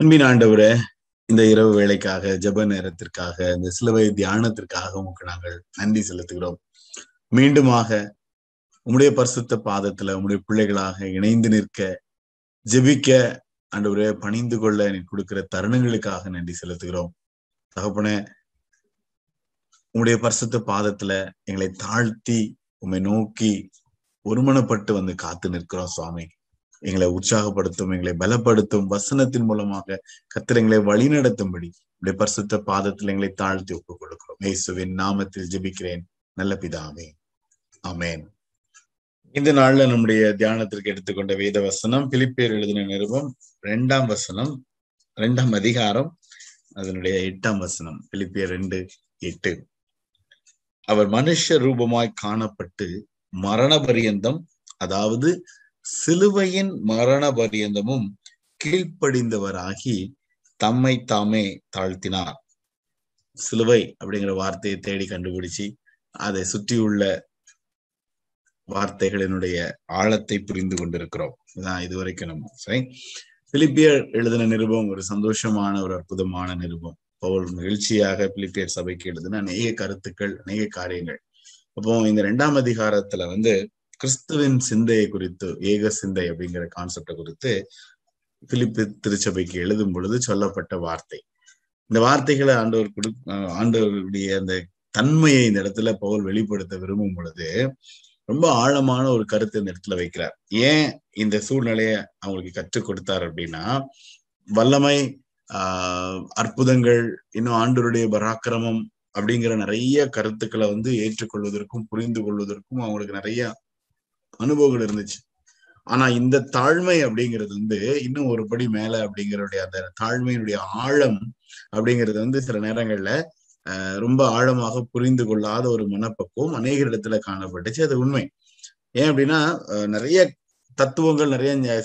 அன்பின் ஆண்டவரே இந்த இரவு வேலைக்காக ஜெப நேரத்திற்காக இந்த சிலுவை தியானத்திற்காக உங்களுக்கு நாங்கள் நன்றி செலுத்துகிறோம். மீண்டுமாக உம்முடைய பரிசுத்த பாதத்துல உம்முடைய பிள்ளைகளாக இணைந்து நிற்க ஜெபிக்க ஆண்டவரே பணிந்து கொள்ள நீ கொடுக்கிற தருணங்களுக்காக நன்றி செலுத்துகிறோம். தகப்பன உம்முடைய பரிசுத்த பாதத்துல எங்களை தாழ்த்தி உம்மை நோக்கி ஒருமனப்பட்டு வந்து காத்து நிற்கிறோம் சுவாமி. எங்களை உற்சாகப்படுத்தும் எங்களை பலப்படுத்தும் வசனத்தின் மூலமாக கத்திரங்களை வழிநடத்தும்படி உடைய பரிசுத்த பாதத்தில் எங்களை தாழ்த்தி ஒப்புக் கொடுக்கிறோம் இயேசுவின் நாமத்தில் ஜெபிக்கிறேன். நல்ல பிதாவே. அமேன் இந்த நாள்ல நம்முடைய தியானத்திற்கு எடுத்துக்கொண்ட வேத வசனம் பிலிப்பேர் எழுதின நிருபம் ரெண்டாம் வசனம் ரெண்டாம் அதிகாரம் அதனுடைய எட்டாம் வசனம் பிலிப்பியர் ரெண்டு எட்டு. அவர் மனுஷ ரூபமாய் காணப்பட்டு மரண பரியந்தம் அதாவது சிலுவையின் மரண பரியந்தமும் கீழ்ப்படிந்தவராகி தம்மை தாமே தாழ்த்தினார். சிலுவை அப்படிங்கிற வார்த்தையை தேடி கண்டுபிடிச்சு அதை சுற்றியுள்ள வார்த்தைகளினுடைய ஆழத்தை புரிந்து கொண்டிருக்கிறோம். இதான் இதுவரைக்கும் நம்ம சரி. பிலிப்பியர் எழுதின நிருபம் ஒரு சந்தோஷமான ஒரு அற்புதமான நிருபம். பவுல் மகிழ்ச்சியாக பிலிப்பியர் சபைக்கு எழுதின அநேக கருத்துக்கள் அநேக காரியங்கள். அப்போ இந்த ரெண்டாம் அதிகாரத்துல வந்து கிறிஸ்துவின் சிந்தையை குறித்து ஏக சிந்தை அப்படிங்கிற கான்செப்டை குறித்து பிலிப்பு திருச்சபைக்கு எழுதும் பொழுது சொல்லப்பட்ட வார்த்தை. இந்த வார்த்தைகளை ஆண்டவர் கொடு ஆண்டவருடைய அந்த தன்மையை இந்த இடத்துல பவுல் வெளிப்படுத்த விரும்பும் பொழுது ரொம்ப ஆழமான ஒரு கருத்து இந்த இடத்துல வைக்கிறார். ஏன் இந்த சூழ்நிலையை அவங்களுக்கு கற்றுக் கொடுத்தார் அப்படின்னா வல்லமை ஆஹ் அற்புதங்கள் இன்னும் ஆண்டவருடைய பராக்கிரமம் அப்படிங்கிற நிறைய கருத்துக்களை வந்து ஏற்றுக்கொள்வதற்கும் புரிந்து கொள்வதற்கும் அவங்களுக்கு நிறைய அனுபவங்கள் இருந்துச்சு. ஆனா இந்த தாழ்மை அப்படிங்கிறது வந்து இன்னும் ஒரு படி மேல அப்படிங்கிறடைய அந்த தாழ்மையினுடைய ஆழம் அப்படிங்கிறது வந்து சில நேரங்கள்ல அஹ் ரொம்ப ஆழமாக புரிந்து கொள்ளாத ஒரு மனப்பக்குவம் அநேக இடத்துல காணப்பட்டுச்சு. அது உண்மை. ஏன் அப்படின்னா நிறைய தத்துவங்கள் நிறைய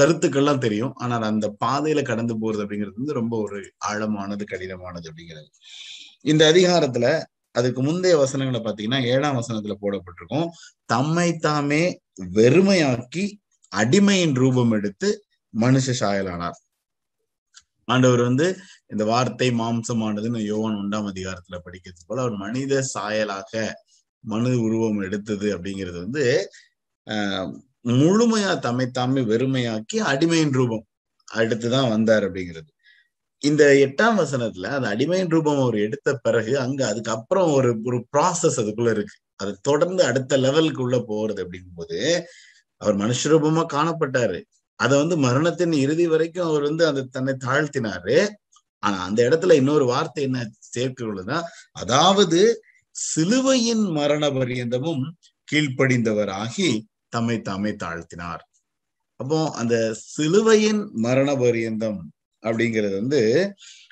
கருத்துக்கள்லாம் தெரியும். ஆனால் அந்த பாதையில கடந்து போறது அப்படிங்கிறது வந்து ரொம்ப ஒரு ஆழமானது கடினமானது அப்படிங்கிறது. இந்த அதிகாரத்துல அதுக்கு முந்தைய வசனங்களை பாத்தீங்கன்னா ஏழாம் வசனத்துல போடப்பட்டிருக்கும். தம்மை தாமே வெறுமையாக்கி அடிமையின் ரூபம் எடுத்து மனுஷ சாயலானார். ஆண்டவர் வந்து இந்த வார்த்தை மாம்சமானதுன்னு யோவான் ஒன்றாம் அதிகாரத்துல படிக்கிறது போல அவர் மனித சாயலாக மனு உருவம் எடுத்தது அப்படிங்கிறது வந்து ஆஹ் முழுமையா தம்மை தாமே வெறுமையாக்கி அடிமையின் ரூபம் அடுத்துதான் வந்தார் அப்படிங்கிறது. இந்த எட்டாம் வசனத்துல அந்த அடிமையின் ரூபம் அவர் எடுத்த பிறகு அங்க அதுக்கப்புறம் ஒரு ஒரு ப்ராசஸ் அதுக்குள்ள இருக்கு. அது தொடர்ந்து அடுத்த லெவலுக்கு உள்ள போறது அப்படிங்கும்போது அவர் மனுஷ ரூபமா காணப்பட்டாரு. அதை வந்து மரணத்தின் இறுதி வரைக்கும் அவர் வந்து அந்த தன்னை தாழ்த்தினாரு. ஆனா அந்த இடத்துல இன்னொரு வார்த்தை என்ன சேர்க்கிறதுனா அதாவது சிலுவையின் மரண பரியந்தமும் கீழ்ப்படிந்தவர் ஆகி தம்மை தாமே தாழ்த்தினார். அப்போ அந்த சிலுவையின் மரண பரியந்தம் அப்படிங்கிறது வந்து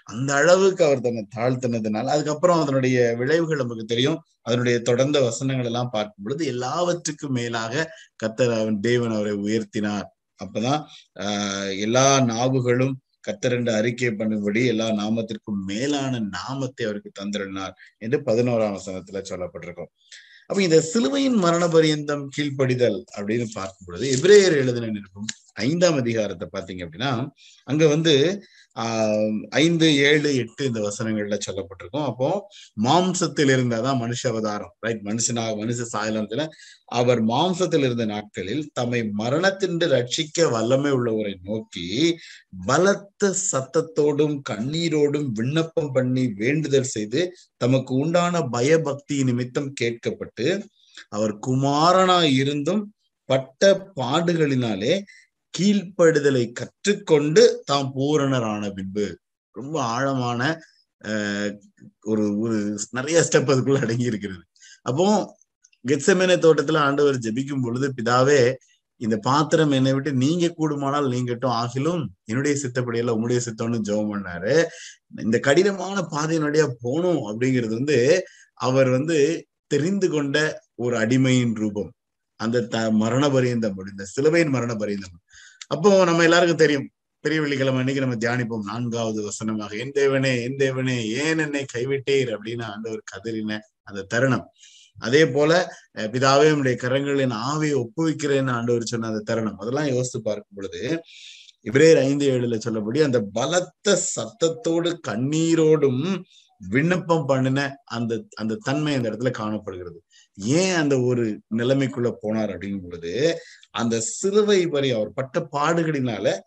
அந்த அளவுக்கு அவர் தன்னை தாழ்த்தினதுனால அதுக்கப்புறம் அதனுடைய விளைவுகள் நமக்கு தெரியும். அதனுடைய தொடர்ந்த வசனங்கள் எல்லாம் பார்க்கும் பொழுது எல்லாவற்றுக்கும் மேலாக கத்தர் அவன் தேவன் அவரை உயர்த்தினார். அப்பதான் ஆஹ் எல்லா நாவுகளும் கத்தரண்டு அறிக்கை பண்ணும்படி எல்லா நாமத்திற்கும் மேலான நாமத்தை அவருக்கு தந்திருந்தார் என்று பதினோராம் வசனத்துல சொல்லப்பட்டிருக்கும். அப்ப இந்த சிலுவையின் மரண பரியந்தம் கீழ்ப்படிதல் அப்படின்னு பார்க்கும் பொழுது எபிரேயர் எழுதின நிருபம் ஐந்தாம் அதிகாரத்தை பார்த்தீங்க அப்படின்னா அங்க வந்து ஆஹ் ஐந்து ஏழு எட்டு இந்த வசனங்கள்ல சொல்லப்பட்டிருக்கும். அப்போ மாம்சத்தில் இருந்தாதான் மனுஷ அவதாரம் ரைட் மனுஷனாக மனுஷ சாயலத்துல அவர் மாம்சத்தில் இருந்த நாட்களில் தம்மை மரணத்தின்று ரட்சிக்க வல்லமை உள்ளவரை நோக்கி பலத்த சத்தத்தோடும் கண்ணீரோடும் விண்ணப்பம் பண்ணி வேண்டுதல் செய்து தமக்கு உண்டான பயபக்தி நிமித்தம் கேட்கப்பட்டு அவர் குமாரனாய் இருந்தும் பட்ட பாடுகளினாலே கீழ்ப்படுதலை கற்றுக்கொண்டு தாம் பூரணரான பின்பு. ரொம்ப ஆழமான ஒரு ஒரு நிறைய ஸ்டெப் அதுக்குள்ள அடங்கி இருக்கிறது அப்போ கெட்சமேன தோட்டத்துல ஆண்டவர் ஜபிக்கும் பொழுது பிதாவே இந்த பாத்திரம் என்னை விட்டு நீங்க கூடுமானால் நீங்கட்டும் ஆகிலும் என்னுடைய சித்தப்படியெல்லாம் உங்களுடைய சித்தம்னு ஜெபம் பண்ணாரு. இந்த கடினமான பாதையினுடைய போகணும் அப்படிங்கிறது வந்து அவர் வந்து தெரிந்து கொண்ட ஒரு அடிமையின் ரூபம். அந்த த மரண பரியந்தம் இந்த சிலுவையின் மரண பரியந்தம் அப்போ நம்ம எல்லாருக்கும் தெரியும். பெரிய வெள்ளிக்கிழமை அன்னைக்கு நம்ம தியானிப்போம். நான்காவது வசனமாக என் தேவனே என் தேவனே ஏன் என்னை கைவிட்டீர்? அப்படின்னு ஆண்டவர் கதறின அந்த தருணம். அதே போல பிதாவே உடைய கரங்களின் ஆவியை ஒப்புவிக்கிறேன்னு ஆண்டவர் சொன்ன அந்த தருணம். அதெல்லாம் யோசித்து பார்க்கும் பொழுது இவரே ஐந்து ஏழுல சொல்லபடி அந்த பலத்த சத்தத்தோடு கண்ணீரோடும் விண்ணப்பம் பண்ணின அந்த அந்த தன்மை அந்த இடத்துல காணப்படுகிறது. ஏன் அந்த ஒரு நிலைமைக்குள்ள போனார் அப்படிங்கும் பொழுது அந்த சிலுவை வரி அவர் பட்ட பாடுகளினால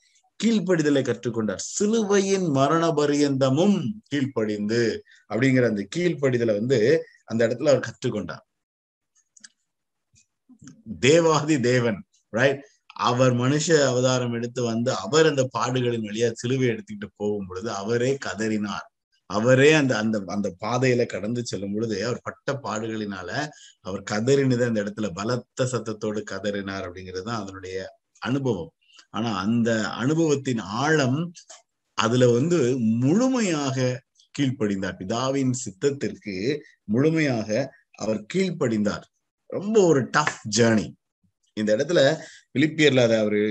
கீழ்ப்படிதலை கற்றுக்கொண்டார். சிலுவையின் மரண பரியந்தமும் கீழ்ப்படிந்து அப்படிங்கிற அந்த கீழ்ப்படிதலை வந்து அந்த இடத்துல அவர் கற்றுக்கொண்டார். தேவாதி தேவன் ரைட் அவர் மனுஷ அவதாரம் எடுத்து வந்து அவர் அந்த பாடுகளின் வழியா சிலுவை எடுத்துக்கிட்டு போகும் பொழுது அவரே கதறினார். அவரே அந்த அந்த அந்த பாதையில கடந்து செல்லும் பொழுது அவர் பட்ட பாடுகளினால அவர் கதறினது அந்த இடத்துல. பலத்த சத்தத்தோடு கதறினார் அப்படிங்கிறது தான் அதனுடைய அனுபவம். ஆனா அந்த அனுபவத்தின் ஆழம் அதுல வந்து முழுமையாக கீழ்ப்படிந்தார். பிதாவின் சித்தத்திற்கு முழுமையாக அவர் கீழ்ப்படிந்தார். ரொம்ப ஒரு டஃப் ஜேர்னி இந்த இடத்துல பிலிப்பியர்ல அதை அவரு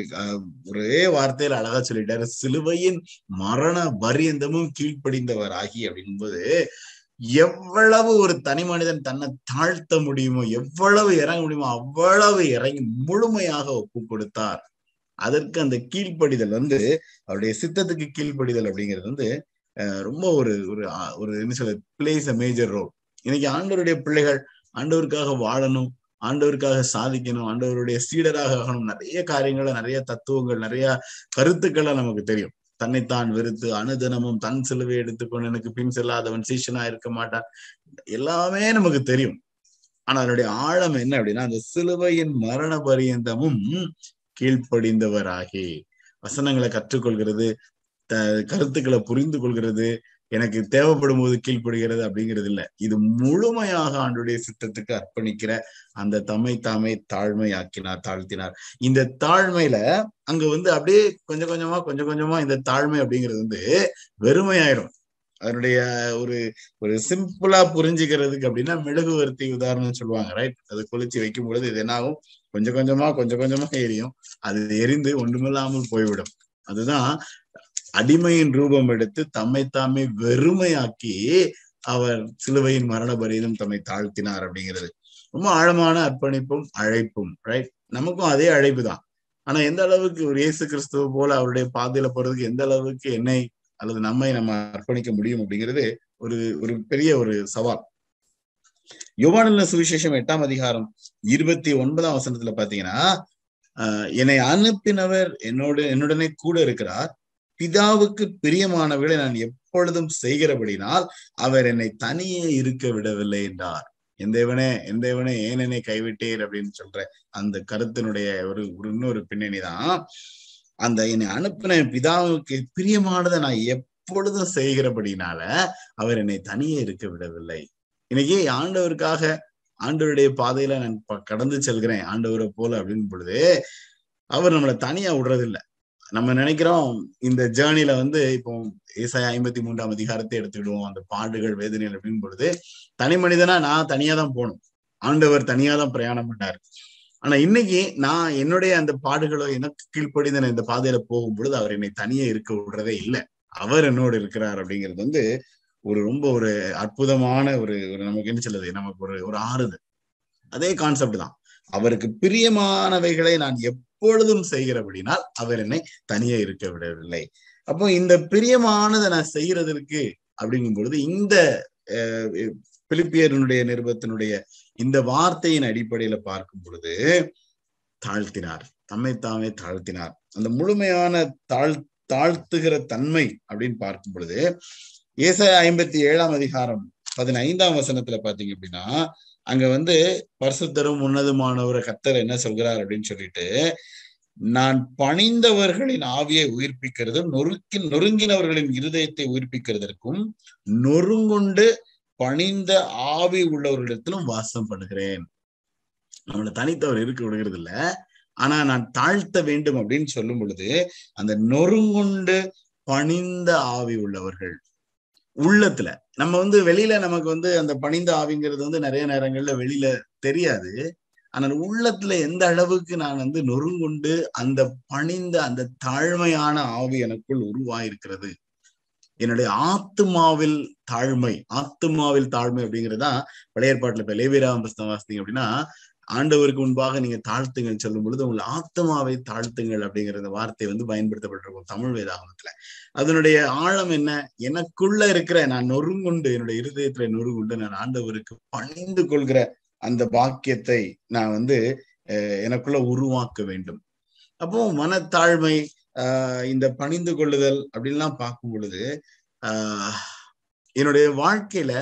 ஒரே வார்த்தையில அழகா சொல்லிட்டாரு. சிலுவையின் மரண பரியந்தமும் கீழ்ப்படிந்தவர் ஆகி அப்படின்போது எவ்வளவு ஒரு தனி மனிதன் தன்னை தாழ்த்த முடியுமோ எவ்வளவு இறங்க முடியுமோ அவ்வளவு இறங்கி முழுமையாக ஒப்பு கொடுத்தார். அதற்கு அந்த கீழ்ப்படிதல் வந்து அவருடைய சித்தத்துக்கு கீழ்ப்படிதல் அப்படிங்கிறது வந்து ரொம்ப ஒரு ஒரு ஒரு என்ன சொல்ல பிளேஸ் அ மேஜர் ரோல் இன்னைக்கு ஆண்டவருடைய பிள்ளைகள் ஆண்டவருக்காக வாழணும் ஆண்டவருக்காக சாதிக்கணும் ஆண்டவருடைய சீடராக ஆகணும். நிறைய காரியங்களை நிறைய தத்துவங்கள் நிறைய கருத்துக்களை நமக்கு தெரியும். தன்னைத்தான் வெறுத்து அனுதினமும் தன் சிலுவை எடுத்துக்கொண்டு எனக்கு பின் செல்லாதவன் சீசனா இருக்க மாட்டான். எல்லாமே நமக்கு தெரியும். ஆனா அதனுடைய ஆழம் என்ன அப்படின்னா அந்த சிலுவையின் மரண பரியந்தமும் கீழ்ப்படிந்தவராகி வசனங்களை கற்றுக்கொள்கிறது த கருத்துக்களை புரிந்து கொள்கிறது எனக்கு தேவைப்படும் போது கீழ்ப்படுகிறது அப்படிங்கிறது இல்ல. இது முழுமையாக ஆண்டுடைய சித்தத்துக்கு அர்ப்பணிக்கிற அந்த தம்மை தாமே தாழ்மை ஆக்கினார் தாழ்த்தினார். இந்த தாழ்மையில அங்க வந்து அப்படியே கொஞ்சம் கொஞ்சமா கொஞ்சம் கொஞ்சமா இந்த தாழ்மை அப்படிங்கிறது வந்து வெறுமையாயிடும் அதனுடைய ஒரு ஒரு சிம்பிளா புரிஞ்சுக்கிறதுக்கு அப்படின்னா மெழுகுவர்த்தி உதாரணம் சொல்லுவாங்க ரைட் அது குளிச்சு வைக்கும் பொழுது இது என்னாகும்? கொஞ்சம் கொஞ்சமா கொஞ்சம் கொஞ்சமா எரியும். அது எரிந்து ஒன்றுமில்லாமல் போய்விடும். அதுதான் அடிமையின் ரூபம் எடுத்து தம்மை தாமே வெறுமையாக்கி அவர் சிலுவையின் மரண பரியிலும் தம்மை தாழ்த்தினார் அப்படிங்கிறது. ரொம்ப ஆழமான அர்ப்பணிப்பும் அழைப்பும் ரைட் நமக்கும் அதே அழைப்பு தான். ஆனா எந்த அளவுக்கு ஒரு இயேசு கிறிஸ்துவ போல அவருடைய பாதையில போறதுக்கு எந்த அளவுக்கு என்னை அல்லது நம்மை நம்ம அர்ப்பணிக்க முடியும் அப்படிங்கிறது ஒரு ஒரு பெரிய ஒரு சவால். யுவானில சுவிசேஷம் எட்டாம் அதிகாரம் இருபத்தி ஒன்பதாம் வசனத்துல பாத்தீங்கன்னா ஆஹ் என்னை அனுப்பினவர் என்னோட என்னுடனே கூட இருக்கிறார். பிதாவுக்கு பிரியமானவர்களை நான் எப்பொழுதும் செய்கிறபடினால் அவர் என்னை தனியே இருக்க விடவில்லை என்றார். எந்தேவனே எந்தேவனே ஏன் என்னை கைவிட்டீர் அப்படின்னு சொல்ற அந்த கருத்தினுடைய ஒரு ஒரு இன்னொரு பின்னணி தான். அந்த என்னை அனுப்பின பிதாவுக்கு பிரியமானதை நான் எப்பொழுதும் செய்கிறபடினால அவர் என்னை தனியே இருக்க விடவில்லை. இன்னைக்கு ஆண்டவருக்காக ஆண்டவருடைய பாதையில நான் கடந்து செல்கிறேன் ஆண்டவரை போல அப்படின்னு பொழுது அவர் நம்மளை தனியா விடுறதில்லை. நம்ம நினைக்கிறோம் இந்த ஜேர்னில வந்து இப்போ ஏசாய ஐம்பத்தி மூன்றாம் அதிகாரத்தை எடுத்துக்கிடுவோம். அந்த பாடுகள் வேதனைகள் அப்படின்னு பொழுது தனி மனிதனா நான் தனியா தான் போகணும். ஆண்டவர் தனியா தான் பிரயாணம் பண்ணாரு ஆனா இன்னைக்கு நான் என்னுடைய அந்த பாடுகளோ எனக்கு கீழ்ப்படிந்த நான் இந்த பாதையில போகும் பொழுது அவர் என்னை தனியே இருக்க விடுறதே இல்லை. அவர் என்னோடு இருக்கிறார் அப்படிங்கிறது வந்து ஒரு ரொம்ப ஒரு அற்புதமான ஒரு ஒரு நமக்கு என்ன சொல்லுது நமக்கு ஒரு ஒரு ஆறுதல். அதே கான்செப்ட் தான். அவருக்கு பிரியமானவைகளை நான் எப்பொழுதும் செய்கிறபடினால் அவர் என்னை தனியே இருக்க விடவில்லை. அப்போ இந்த பிரியமானதை நான் செய்யறதற்கு அப்படிங்கும் பொழுது இந்த பிலிப்பியருனுடைய நிருபத்தினுடைய இந்த வார்த்தையின் அடிப்படையில பார்க்கும் பொழுது தாழ்த்தினார். தம்மை தாமே தாழ்த்தினார். அந்த முழுமையான தாழ் தாழ்த்துகிற தன்மை அப்படின்னு பார்க்கும் பொழுது ஏச ஐம்பத்தி ஏழாம் அதிகாரம் பதினைந்தாம் வசனத்துல பாத்தீங்க அப்படின்னா அங்க வந்து பரிசுத்தரும் உன்னதுமானவர் கத்தர் என்ன சொல்கிறார் அப்படின்னு சொல்லிட்டு நான் பணிந்தவர்களின் ஆவியை உயிர்ப்பிக்கிறதும் நொறுக்கி நொறுங்கினவர்களின் இருதயத்தை உயிர்ப்பிக்கிறதற்கும் நொறுங்குண்டு பணிந்த ஆவி உள்ளவர்களிடத்திலும் வாசம் பண்ணுகிறேன். நம்மளை தனித்தவர் இருக்க விடுகிறது இல்ல ஆனா நான் தாழ்த்த வேண்டும் அப்படின்னு சொல்லும் பொழுது அந்த நொறுங்குண்டு பணிந்த ஆவி உள்ளவர்கள் உள்ளத்துல. நம்ம வந்து வெளியில நமக்கு வந்து அந்த பணிந்த ஆவிங்கிறது வந்து நிறைய நேரங்கள்ல வெளியில தெரியாது. ஆனால் உள்ளத்துல எந்த அளவுக்கு நான் வந்து நொறுங்குண்டு அந்த பணிந்த அந்த தாழ்மையான ஆவி எனக்குள் உருவாயிருக்கிறது. என்னுடைய ஆத்துமாவில் தாழ்மை ஆத்துமாவில் தாழ்மை அப்படிங்கிறதா பழைய ஏற்பாட்டுல இப்ப லேவிராம் புஸ்தம் வாசித்தீங்க அப்படின்னா ஆண்டவருக்கு முன்பாக நீங்க தாழ்த்துங்கள் சொல்லும் பொழுது உங்களை ஆத்மாவை தாழ்த்துங்கள் அப்படிங்கிற வார்த்தை வந்து பயன்படுத்தப்பட்டிருக்கும் தமிழ் வேதாகமத்துல. அதனுடைய ஆழம் என்ன? எனக்குள்ள இருக்கிற நான் நொறுங்குண்டு என்னுடைய இருதயத்துல நொறுங்குண்டு நான் ஆண்டவருக்கு பணிந்து கொள்கிற அந்த பாக்கியத்தை நான் வந்து எனக்குள்ள உருவாக்க வேண்டும். அப்போ மனத்தாழ்மை ஆஹ் இந்த பணிந்து கொள்ளுதல் அப்படின்லாம் பார்க்கும் பொழுது ஆஹ் என்னுடைய வாழ்க்கையில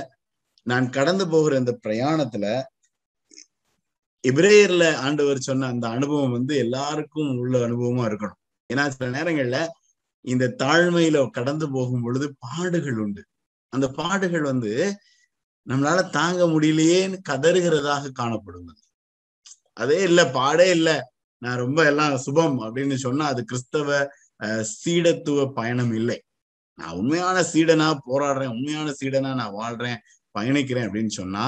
நான் கடந்து போகிற இந்த பிரயாணத்துல இப்ரேயர்ல ஆண்டவர் சொன்ன அந்த அனுபவம் வந்து எல்லாருக்கும் உள்ள அனுபவமா இருக்கணும். ஏன்னா சில நேரங்கள்ல இந்த தாழ்மையில கடந்து போகும் பொழுது பாடுகள் உண்டு. அந்த பாடுகள் வந்து நம்மளால தாங்க முடியலையேன்னு கதறுகிறதாக காணப்படும் அதே இல்ல பாடே இல்ல. நான் ரொம்ப எல்லாம் சுபம் அப்படின்னு சொன்னா அது கிறிஸ்தவ சீடத்துவ பயணம் இல்லை. நான் உண்மையான சீடனா போராடுறேன் உண்மையான சீடனா நான் வாழ்றேன் பயணிக்கிறேன் அப்படின்னு சொன்னா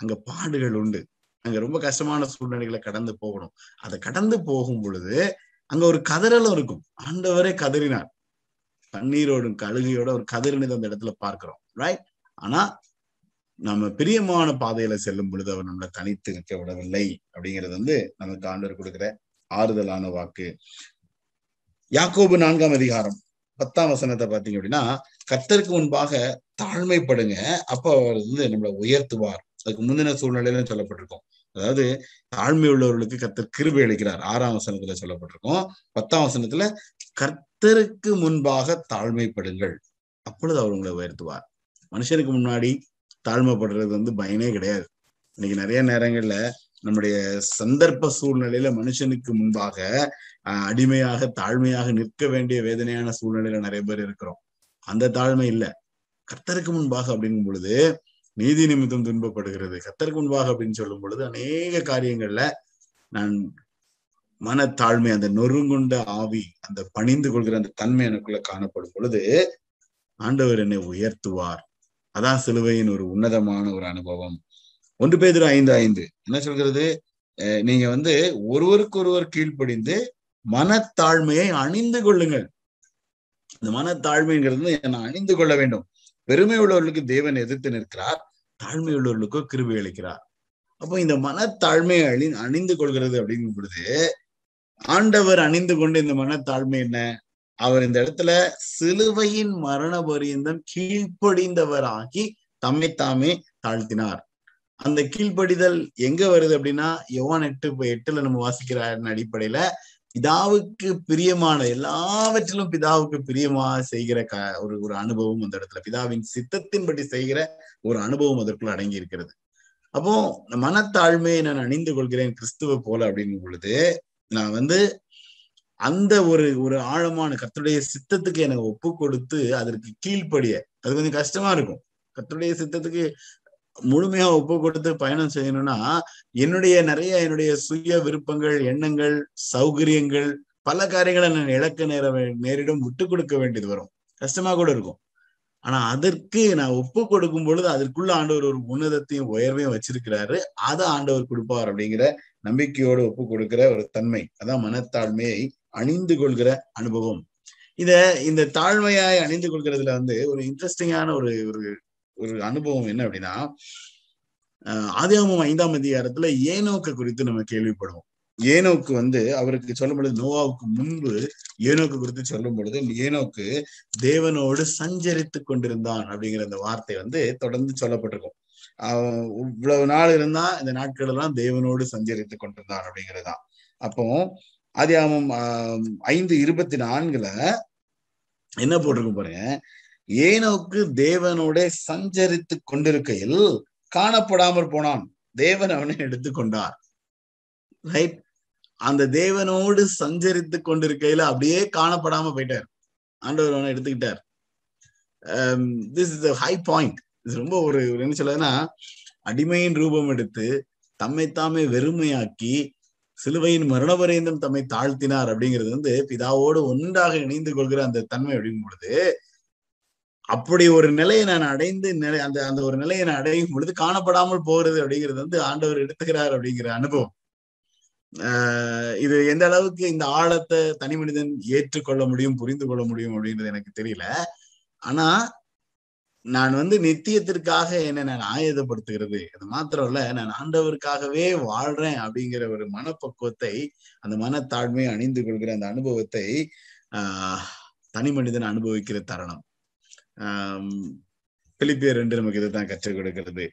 அங்க பாடுகள் உண்டு. அங்க ரொம்ப கஷ்டமான சூழ்நிலைகளை கடந்து போகணும். அதை கடந்து போகும் பொழுது அங்க ஒரு கதறலும் இருக்கும். ஆண்டவரே கதறினார். கண்ணீரோடும் கழுகையோட ஒரு கதறினது அந்த இடத்துல பார்க்கிறோம் ரைட் ஆனா நம்ம பிரியமான பாதையில செல்லும் பொழுது அவர் நம்மளை தனித்து வைக்க விடவில்லை அப்படிங்கிறது வந்து நமக்கு ஆண்டவர் கொடுக்கிற ஆறுதலான வாக்கு. யாக்கோபு நான்காம் அதிகாரம் பத்தாம் வசனத்தை பாத்தீங்க அப்படின்னா கத்தருக்கு முன்பாக தாழ்மைப்படுங்க அப்ப அவர் வந்து நம்மளை உயர்த்துவார். அதுக்கு முந்தின சூழ்நிலையிலும் சொல்லப்பட்டிருக்கோம். அதாவது தாழ்மை உள்ளவர்களுக்கு கத்தர் கிருபி அளிக்கிறார். ஆறாம் வசனத்துல சொல்லப்பட்டிருக்கோம். பத்தாம் வசனத்துல கர்த்தருக்கு முன்பாக தாழ்மைப்படுங்கள். அப்பொழுது அவர் உங்களை உயர்த்துவார். மனுஷனுக்கு முன்னாடி தாழ்மைப்படுறது வந்து பயனே கிடையாது. இன்னைக்கு நிறைய நேரங்கள்ல நம்முடைய சந்தர்ப்ப சூழ்நிலையில மனுஷனுக்கு முன்பாக அஹ் அடிமையாக தாழ்மையாக நிற்க வேண்டிய வேதனையான சூழ்நிலையில நிறைய பேர் இருக்கிறோம். அந்த தாழ்மை இல்ல. கர்த்தருக்கு முன்பாக அப்படிங்கும் பொழுது நீதி நிமித்தம் துன்பப்படுகிறது. கர்த்தருக்கு முன்பாக அப்படின்னு சொல்லும் பொழுது அநேக காரியங்கள்ல நான் மனத்தாழ்மை அந்த நொறுங்குண்ட ஆவி அந்த பணிந்து கொள்கிற அந்த தன்மை எனக்குள்ள காணப்படும் பொழுது ஆண்டவர் என்னை உயர்த்துவார். அதான் சிலுவையின் ஒரு உன்னதமான ஒரு அனுபவம். ஒன்று பேர் ஐந்து ஐந்து என்ன சொல்கிறது? நீங்க வந்து ஒருவருக்கு ஒருவர் கீழ்ப்படிந்து மனத்தாழ்மையை அணிந்து கொள்ளுங்கள். இந்த மனத்தாழ்மைங்கிறது நான் அணிந்து கொள்ள வேண்டும். பெருமை உள்ளவர்களுக்கு தேவன் எதிர்த்து நிற்கிறார் தாழ்மை உள்ளவர்களுக்கோ கிருபி அளிக்கிறார். அப்போ இந்த மனத்தாழ்மையை அணி அணிந்து கொள்கிறது அப்படிங்கும் பொழுது ஆண்டவர் அணிந்து கொண்டு இந்த மனத்தாழ்மை என்ன? அவர் இந்த இடத்துல சிலுவையின் மரண பரியந்தம் கீழ்ப்படிந்தவராகி தம்மை தாமே தாழ்த்தினார். அந்த கீழ்ப்படிதல் எங்க வருது அப்படின்னா யோவான் எட்டு எட்டுல நம்ம வாசிக்கிற அடிப்படையில பிதாவுக்கு பிரியமான எல்லாவற்றிலும் பிதாவுக்கு பிரியமா செய்கிற க ஒரு ஒரு அனுபவம் அந்த இடத்துல. பிதாவின் சித்தத்தின்படி செய்கிற ஒரு அனுபவம் அதற்குள்ள அடங்கி இருக்கிறது. அப்போ மனத்தாழ்மையை நான் அணிந்து கொள்கிறேன் கிறிஸ்துவ போல அப்படிங்கும் பொழுது நான் வந்து அந்த ஒரு ஒரு ஆழமான கத்துடைய சித்தத்துக்கு எனக்கு ஒப்பு கொடுத்து அதற்கு கீழ்ப்படிய அது கொஞ்சம் கஷ்டமா இருக்கும். கத்துடைய சித்தத்துக்கு முழுமையா ஒப்பு கொடுத்து பயணம் செய்யணும்னா என்னுடைய நிறைய என்னுடைய சுய விருப்பங்கள் எண்ணங்கள் சௌகரியங்கள் பல காரியங்களை நான் இழக்க நேர நேரிடம் விட்டு கொடுக்க வேண்டியது வரும். கஷ்டமா கூட இருக்கும். ஆனா அதற்கு நான் ஒப்பு கொடுக்கும் பொழுது அதற்குள்ள ஆண்டவர் ஒரு உன்னதத்தையும் உயர்வையும் வச்சிருக்கிறாரு. அதை ஆண்டவர் கொடுப்பார் அப்படிங்கிற நம்பிக்கையோடு ஒப்பு கொடுக்கிற ஒரு தன்மை அதான் மனத்தாழ்மையை அணிந்து கொள்கிற அனுபவம். இத இந்த தாழ்மையாய் அணிந்து கொள்கிறதுல வந்து ஒரு இன்ட்ரெஸ்டிங்கான ஒரு ஒரு ஒரு அனுபவம் என்ன அப்படின்னா ஆதியாமம் ஐந்தாம் அதிகாரத்துல ஏனோக்கு குறித்து நம்ம கேள்விப்படுவோம். ஏனோக்கு வந்து அவருக்கு சொல்லும் பொழுது நோவாவுக்கு முன்பு ஏனோக்கு குறித்து சொல்லும் பொழுது ஏனோக்கு தேவனோடு சஞ்சரித்து கொண்டிருந்தான் அப்படிங்கிற அந்த வார்த்தை வந்து தொடர்ந்து சொல்லப்பட்டிருக்கும். இவ்வளவு நாள் இருந்தா இந்த நாட்கள் எல்லாம் தேவனோடு சஞ்சரித்து கொண்டிருந்தான் அப்படிங்கிறதுதான். அப்போ அதியாமம் ஐந்து இருபத்தி நான்குல என்ன போட்டிருக்கும் பாருங்க? ஏனோக்கு தேவனோட சஞ்சரித்து கொண்டிருக்கையில் காணப்படாமற் போனான். தேவன் அவனை எடுத்துக்கொண்டார் ரைட் அந்த தேவனோடு சஞ்சரித்து கொண்டிருக்கையில அப்படியே காணப்படாம போயிட்டார். ஆண்டவர் அவனை எடுத்துக்கிட்டார். திஸ் இஸ் ஹை பாயிண்ட் இது ரொம்ப ஒரு என்ன சொல்லுதுன்னா அடிமையின் ரூபம் எடுத்து தம்மை தாமே வெறுமையாக்கி சிலுவையின் மரணபரேந்தம் தம்மை தாழ்த்தினார் அப்படிங்கிறது வந்து பிதாவோடு ஒன்றாக இணைந்து கொள்கிற அந்த தன்மை அப்படிங்கும் பொழுது அப்படி ஒரு நிலையை நான் அடைந்து நிலை அந்த அந்த ஒரு நிலையை நான் அடையும் பொழுது காணப்படாமல் போகிறது அப்படிங்கிறது வந்து ஆண்டவர் எடுத்துக்கிறார் அப்படிங்கிற அனுபவம். ஆஹ் இது எந்த அளவுக்கு இந்த ஆழத்தை தனி மனிதன் ஏற்றுக்கொள்ள முடியும் புரிந்து கொள்ள முடியும் அப்படின்றது எனக்கு தெரியல. ஆனா நான் வந்து நித்தியத்திற்காக என்ன நான் ஆயுதப்படுத்துகிறது அது மாத்திரம் இல்ல நான் ஆண்டவருக்காகவே வாழ்றேன் அப்படிங்கிற ஒரு மனப்பக்குவத்தை அந்த மனத்தாழ்மையை அணிந்து கொள்கிற அந்த அனுபவத்தை ஆஹ் தனி மனிதன் அனுபவிக்கிற தருணம். ஆஹ் பிலிப்பியர் ரெண்டு நமக்கு இதுதான் கற்றுக் கொடுக்கிறது.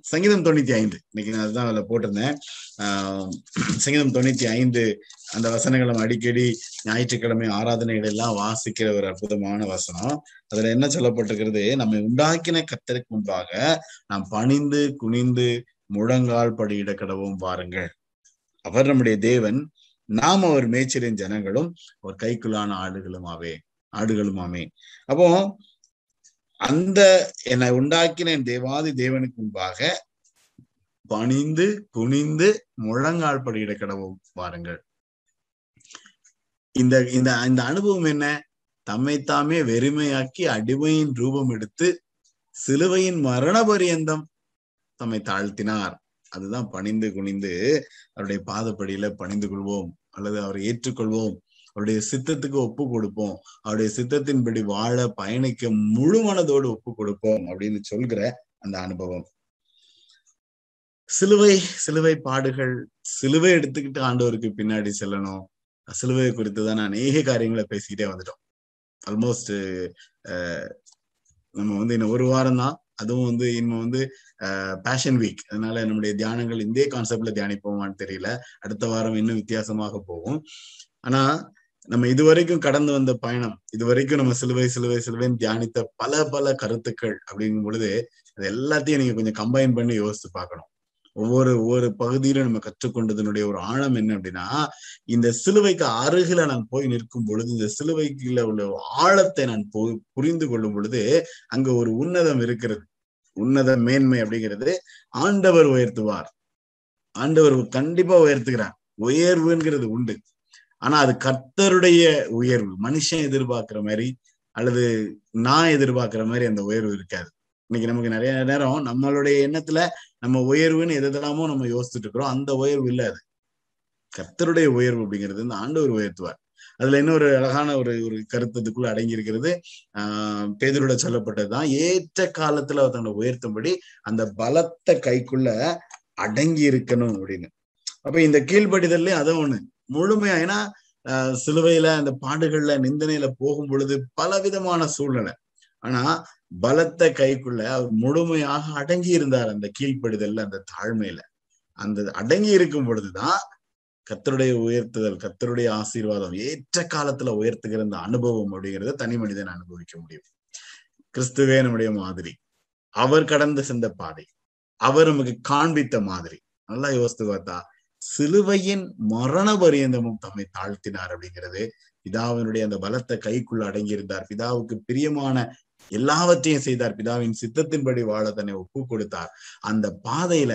சங்கீதம் தொண்ணூத்தி ஐந்து. இன்னைக்கு நான் அதுதான் அதுல போட்டிருந்தேன். ஆஹ் சங்கீதம் தொண்ணூத்தி ஐந்து அந்த வசனங்களை நம்ம அடிக்கடி ஞாயிற்றுக்கிழமை ஆராதனைகள் எல்லாம் வாசிக்கிற ஒரு அற்புதமான வசனம். அதுல என்ன சொல்லப்பட்டிருக்கிறது? நம்மை உண்டாக்கின கத்தருக்கு முன்பாக நாம் பணிந்து குனிந்து முழங்கால் படியிட கடவும் பாருங்கள் அவர் நம்முடைய தேவன். நாம் அவர் மேய்ச்சலின் ஜனங்களும் அவர் கைக்குள்ளான ஆடுகளுமாவே ஆடுகளுமாமே. அப்போ அந்த என்னை உண்டாக்கின என் தேவாதி தேவனுக்கு முன்பாக பணிந்து குனிந்து முழங்கால் படியிட கடவும் பாருங்கள் இந்த இந்த இந்த அனுபவம் என்ன? தம்மைத்தாமே வெறுமையாக்கி அடிமையின் ரூபம் எடுத்து சிலுவையின் மரண பரியந்தம் தம்மை தாழ்த்தினார். அதுதான் பணிந்து குனிந்து அவருடைய பாதப்படியில பணிந்து கொள்வோம் அல்லது அவரை ஏற்றுக்கொள்வோம். அவருடைய சித்தத்துக்கு ஒப்பு கொடுப்போம். அவருடைய சித்தத்தின்படி வாழ பயணிக்க முழு மனதோடு ஒப்பு கொடுப்போம் அப்படின்னு சொல்கிற அந்த அனுபவம். சிலுவை சிலுவை பாடுகள் சிலுவை எடுத்துக்கிட்டு ஆண்டவருக்கு பின்னாடி செல்லணும். சிலுவை குறித்து தான் அநேக காரியங்களை பேசிக்கிட்டே வந்துட்டோம். ஆல்மோஸ்ட் நம்ம வந்து இன்னும் ஒரு வாரம் தான். அதுவும் வந்து இன்னும் வந்து பேஷன் வீக் அதனால நம்முடைய தியானங்கள் இந்த கான்செப்ட்ல தியானிப்போமான்னு தெரியல. அடுத்த வாரம் இன்னும் வித்தியாசமாக போகும். ஆனா நம்ம இதுவரைக்கும் கடந்து வந்த பயணம் இதுவரைக்கும் நம்ம சிலுவை சிலுவை சிலுவைன்னு தியானித்த பல பல கருத்துக்கள் அப்படிங்கும் பொழுது அது எல்லாத்தையும் நீங்க கொஞ்சம் கம்பைன் பண்ணி யோசிச்சு பார்க்கணும். ஒவ்வொரு ஒவ்வொரு பகுதியிலும் நம்ம கற்றுக்கொண்டதனுடைய ஒரு ஆழம் என்ன அப்படின்னா இந்த சிலுவைக்கு அருகில நான் போய் நிற்கும் பொழுது இந்த சிலுவைக்குள்ள உள்ள ஆழத்தை நான் போ புரிந்து கொள்ளும் பொழுது அங்க ஒரு உன்னதம் இருக்கிறது. உன்னத மேன்மை அப்படிங்கிறது ஆண்டவர் உயர்த்துவார். ஆண்டவர் கண்டிப்பா உயர்த்துகிறார். உயர்வுங்கிறது உண்டு. ஆனா அது கர்த்தருடைய உயர்வு. மனுஷன் எதிர்பார்க்கிற மாதிரி அல்லது நான் எதிர்பார்க்கிற மாதிரி அந்த உயர்வு இருக்காது. இன்னைக்கு நமக்கு நிறைய நேரம் நம்மளுடைய எண்ணத்துல நம்ம உயர்வுன்னு எதெல்லாமோ நம்ம யோசிச்சுட்டு இருக்கிறோம். அந்த உயர்வு இல்ல அது. கர்த்தருடைய உயர்வு அப்படிங்கிறது இந்த ஆண்டவர் உயர்த்துவார். அதுல இன்னொரு அழகான ஒரு ஒரு கருத்தத்துக்குள்ள அடங்கி இருக்கிறது ஆஹ் பேதரோட சொல்லப்பட்டதுதான். ஏற்ற காலத்துல அவர் தன்னை உயர்த்தும்படி அந்த பலத்த கைக்குள்ள அடங்கி இருக்கணும் அப்படின்னு. அப்ப இந்த கீழ்ப்படிதல்ல அதை ஒண்ணு. முழுமையா ஏன்னா சிலுவையில அந்த பாடுகள்ல நிந்தனையில போகும் பொழுது பலவிதமான சூழ்நிலை. ஆனா பலத்த கைக்குள்ள அவர் முழுமையாக அடங்கி இருந்தார் அந்த கீழ்ப்படுதல்ல அந்த தாழ்மையில. அந்த அடங்கி இருக்கும் பொழுதுதான் கத்தருடைய உயர்த்துதல் கத்தருடைய ஆசீர்வாதம் ஏற்ற காலத்துல உயர்த்துகிற அந்த அனுபவம் அப்படிங்கிறத தனி மனிதன் அனுபவிக்க முடியும். கிறிஸ்துவே நம்முடைய மாதிரி. அவர் கடந்து சென்ற பாதை. அவர் நமக்கு காண்பித்த மாதிரி. நல்லா யோசித்து பார்த்தா சிலுவையின் மரண பரியந்தமும் தம்மை தாழ்த்தினார் அப்படிங்கிறது பிதாவினுடைய அந்த பலத்த கைக்குள்ள அடங்கியிருந்தார். பிதாவுக்கு பிரியமான எல்லாவற்றையும் செய்தார். பிதாவின் சித்தத்தின்படி வாழ தன்னை ஒப்பு கொடுத்தார். அந்த பாதையில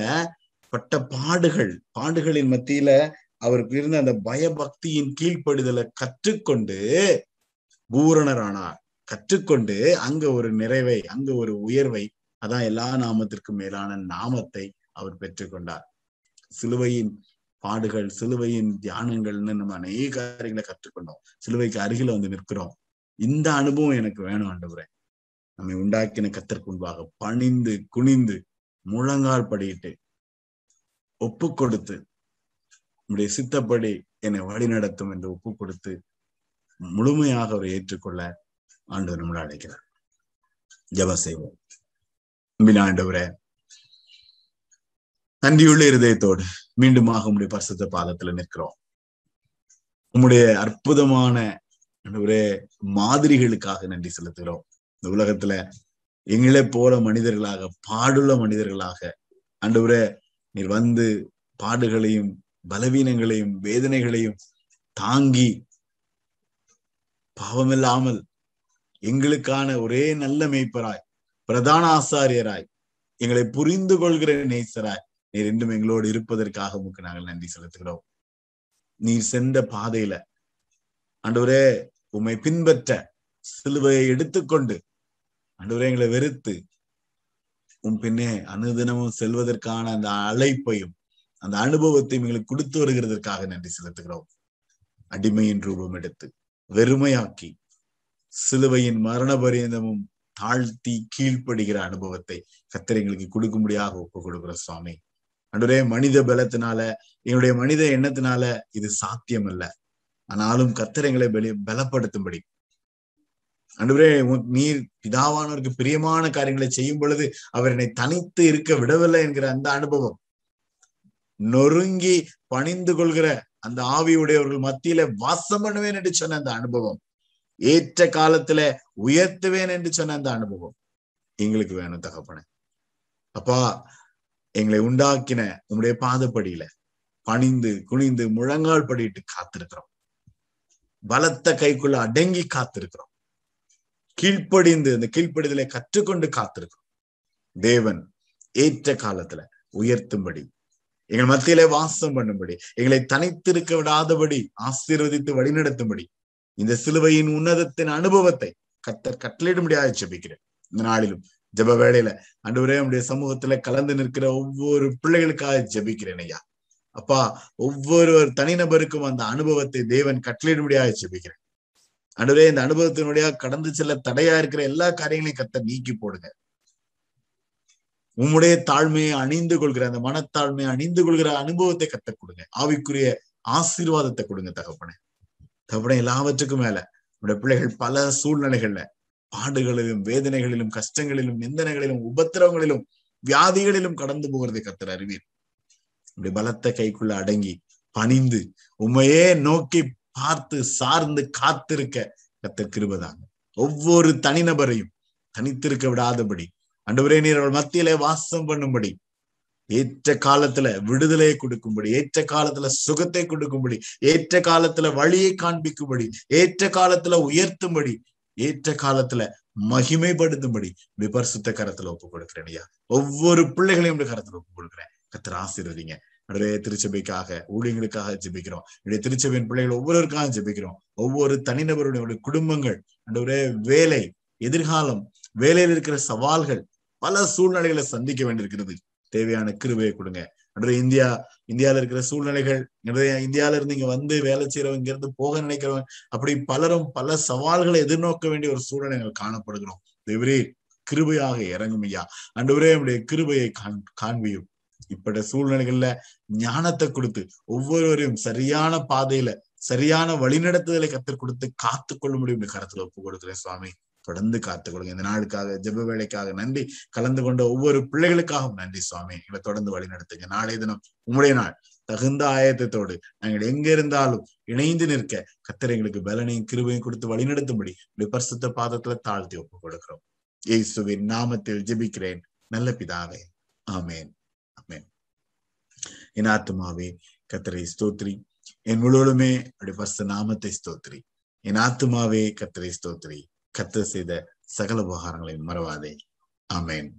பட்ட பாடுகள் பாடுகளின் மத்தியில அவருக்கு இருந்த அந்த பயபக்தியின் கீழ்ப்படுதலை கற்றுக்கொண்டு பூரணரானார். கற்றுக்கொண்டு அங்க ஒரு நிறைவை அங்க ஒரு உயர்வை அதான் எல்லா நாமத்திற்கும் மேலான நாமத்தை அவர் பெற்றுக்கொண்டார். சிலுவையின் பாடுகள் சிலுவையின் தியானங்கள்னு நம்ம அநேக காரியங்களை கற்றுக்கொண்டோம். சிலுவைக்கு அருகில வந்து நிற்கிறோம். இந்த அனுபவம் எனக்கு வேணும் ஆண்டவரே. நம்மை உண்டாக்கின கத்திற்கு முன்பாக பணிந்து குனிந்து முழங்கால் படியிட்டு ஒப்பு கொடுத்து நம்முடைய சித்தப்படி என்னை வழி நடத்தும் என்று ஒப்பு கொடுத்து முழுமையாக அவரை ஏற்றுக்கொள்ள ஆண்டவர் நம்மளை அழைக்கிறார். ஜப செய்வோம். அன்பின் ஆண்டவரே நன்றியுள்ள இருதயத்தோடு மீண்டுமாக உங்களுடைய பரிசுத்த பாதத்துல நிற்கிறோம். உங்களுடைய அற்புதமான ஒரே மாதிரிகளுக்காக நன்றி செலுத்துகிறோம். இந்த உலகத்துல எங்களை போல மனிதர்களாக பாடுள்ள மனிதர்களாக ஆண்டவரே நீர் வந்து பாடுகளையும் பலவீனங்களையும் வேதனைகளையும் தாங்கி பாவமில்லாமல் எங்களுக்கான ஒரே நல்ல மெய்ப்பராய் பிரதான ஆசாரியராய் எங்களை புரிந்து கொள்கிற நேசராய் நீர் இன்றும் எங்களோடு இருப்பதற்காக உமக்கு நாங்கள் நன்றி செலுத்துகிறோம். நீர் சென்ற பாதையில ஆண்டவரே உம்மை பின்பற்ற சிலுவையை எடுத்துக்கொண்டு ஆண்டவரே எங்களை வெறுத்து உன் பின்னே அனுதினமும் செல்வதற்கான அந்த அழைப்பையும் அந்த அனுபவத்தையும் எங்களுக்கு கொடுத்து வருகிறதற்காக நன்றி செலுத்துகிறோம். அடிமையின் ரூபம் எடுத்து வெறுமையாக்கி சிலுவையின் மரண பரியந்தமும் தாழ்த்தி கீழ்ப்படுகிற அனுபவத்தை கத்தர் எங்களுக்கு கொடுக்கும்படியாக ஒப்பு கொடுக்கிற சுவாமி. அன்றுரே மனித பலத்தினால எங்களுடைய மனித எண்ணத்தினால இது சாத்தியம் அல்ல ஆனாலும் கத்தர் எங்களை பலி பலப்படுத்தும்படி. அன்றுவரே நீர் பிதாவானவருக்கு பிரியமான காரியங்களை செய்யும் பொழுது அவர் என்னை தனித்து இருக்க விடவில்லை என்கிற அந்த அனுபவம். நொறுங்கி பணிந்து கொள்கிற அந்த ஆவியுடையவர்கள் மத்தியில வாசம் பண்ணுவேன் என்று சொன்ன அந்த அனுபவம். ஏற்ற காலத்துல உயர்த்துவேன் என்று சொன்ன அந்த அனுபவம். எங்களுக்கு வேணும் தகப்பன. அப்பா எங்களை உண்டாக்கின உங்களுடைய பாதப்படியில பணிந்து குனிந்து முழங்கால் படிட்டு காத்திருக்கிறோம். பலத்த கைக்குள்ள அடங்கி காத்திருக்கிறோம். கீழ்ப்படிந்து அந்த கீழ்ப்படிதலை கற்றுக்கொண்டு காத்திருக்கிறோம். தேவன் ஏற்ற காலத்துல உயர்த்தும்படி எங்கள் மத்தியில வாசம் பண்ணும்படி எங்களை தனித்திருக்க விடாதபடி ஆசீர்வதித்து வழிநடத்தும்படி இந்த சிலுவையின் உன்னதத்தின் அனுபவத்தை கத்தர் கட்டளையிடும்படியாக ஜெபிக்கிறேன். இந்த நாளிலும் ஜப வேலையில அன்றுவரே நம்முடைய சமூகத்துல கலந்து நிற்கிற ஒவ்வொரு பிள்ளைகளுக்காக ஜெபிக்கிறேன் ஐயா. அப்பா ஒவ்வொரு தனிநபருக்கும் அந்த அனுபவத்தை தேவன் கட்டளையிடும்படியாக ஜெபிக்கிறேன். அன்றுவரே இந்த அனுபவத்தினுடைய கடந்து செல்ல தடையா இருக்கிற எல்லா காரியங்களையும் கத்த நீக்கி போடுங்க. உம்முடைய தாழ்மையை அணிந்து கொள்கிற அந்த மனத்தாழ்மையை அணிந்து கொள்கிற அனுபவத்தை கத்த கொடுங்க. ஆவிக்குரிய ஆசீர்வாதத்தை கொடுங்க தகப்பனே. தகப்பனே எல்லாவற்றுக்கும் மேல உடைய பிள்ளைகள் பல சூழ்நிலைகள்ல பாடுகளிலும் வேதனைகளிலும் கஷ்டங்களிலும் நிந்தனைகளிலும் உபத்திரவங்களிலும் வியாதிகளிலும் கடந்து போகிறதை கத்தர் அறிவீர். இப்படி பலத்த கைக்குள்ள அடங்கி பணிந்து உண்மையே நோக்கி பார்த்து சார்ந்து காத்திருக்க கத்தர் கிருபதாங்க. ஒவ்வொரு தனிநபரையும் தனித்திருக்க விடாதபடி அன்றுவரே நீர் அவள் மத்தியிலே வாசம் பண்ணும்படி ஏற்ற காலத்துல விடுதலையை கொடுக்கும்படி ஏற்ற காலத்துல சுகத்தை கொடுக்கும்படி ஏற்ற காலத்துல வழியை காண்பிக்கும்படி ஏற்ற காலத்துல உயர்த்தும்படி ஏற்ற காலத்துல மகிமைப்படுத்தும்படி விபர்சுத்த கரத்துல ஒப்பு கொடுக்கிறேன் ஐயா. ஒவ்வொரு பிள்ளைகளையும் கரத்துல ஒப்பு கொடுக்குறேன் கத்திர ஆசீர்வதிங்க. நிறைய திருச்சபைக்காக ஊழியர்களுக்காக ஜெபிக்கிறோம். என்னுடைய திருச்சபையின் பிள்ளைகள் ஒவ்வொருவருக்காக ஜெபிக்கிறோம். ஒவ்வொரு தனிநபருடைய குடும்பங்கள் அன்றைய வேலை எதிர்காலம் வேலையில் இருக்கிற சவால்கள் பல சூழ்நிலைகளை சந்திக்க வேண்டியிருக்கிறது. தேவையான கிருபையை கொடுங்க. அன்றைய இந்தியா இந்தியால இருக்கிற சூழ்நிலைகள் இந்தியால இருந்து இங்க வந்து வேலை செய்யறவங்க இங்க இருந்து போக நினைக்கிறவங்க அப்படி பலரும் பல சவால்களை எதிர்நோக்க வேண்டிய ஒரு சூழ்நிலைகள் காணப்படுகிறோம். தேவரே கிருபையாக இறங்கும் ஐயா. அன்றுவரே நம்முடைய கிருபையை காண்பியும். இப்பட சூழ்நிலைகள்ல ஞானத்தை கொடுத்து ஒவ்வொருவரையும் சரியான பாதையில சரியான வழிநடத்துதலை கற்றுக் கொடுத்து காத்து கொள்ள முடியும் கருத்துல ஒப்பு கொடுக்குறேன் சுவாமி. தொடர்ந்து காத்துக்கொள்ளுங்க இந்த நாளுக்காக ஜெப வேலைக்காக நன்றி. கலந்து கொண்ட ஒவ்வொரு பிள்ளைகளுக்காகவும் நன்றி சுவாமி. எங்களை தொடர்ந்து வழி நடத்துங்க நாளைய தினம் உங்களுடைய நாள். தகுந்த ஆயத்தத்தோடு நாங்கள் எங்க இருந்தாலும் இணைந்து நிற்க கத்தர் எங்களுக்கு பலனையும் கிருபையும் கொடுத்து வழிநடத்தும்படி விபர்சத்த பாதத்துல தாழ்த்தி ஒப்பு கொடுக்கிறோம். இயேசுவின் நாமத்தில் ஜெபிக்கிறேன். நல்ல பிதாவே. ஆமேன். ஆமேன். என் ஆத்துமாவே கத்தரை ஸ்தோத்ரி. என் முழுவதுமே அப்படி பர்ச நாமத்தை ஸ்தோத்ரி. என் ஆத்துமாவே கத்தரை ஸ்தோத்ரி. கத்து செய்த சகல உபகாரங்களையும் மறவாதே. ஆமேன்.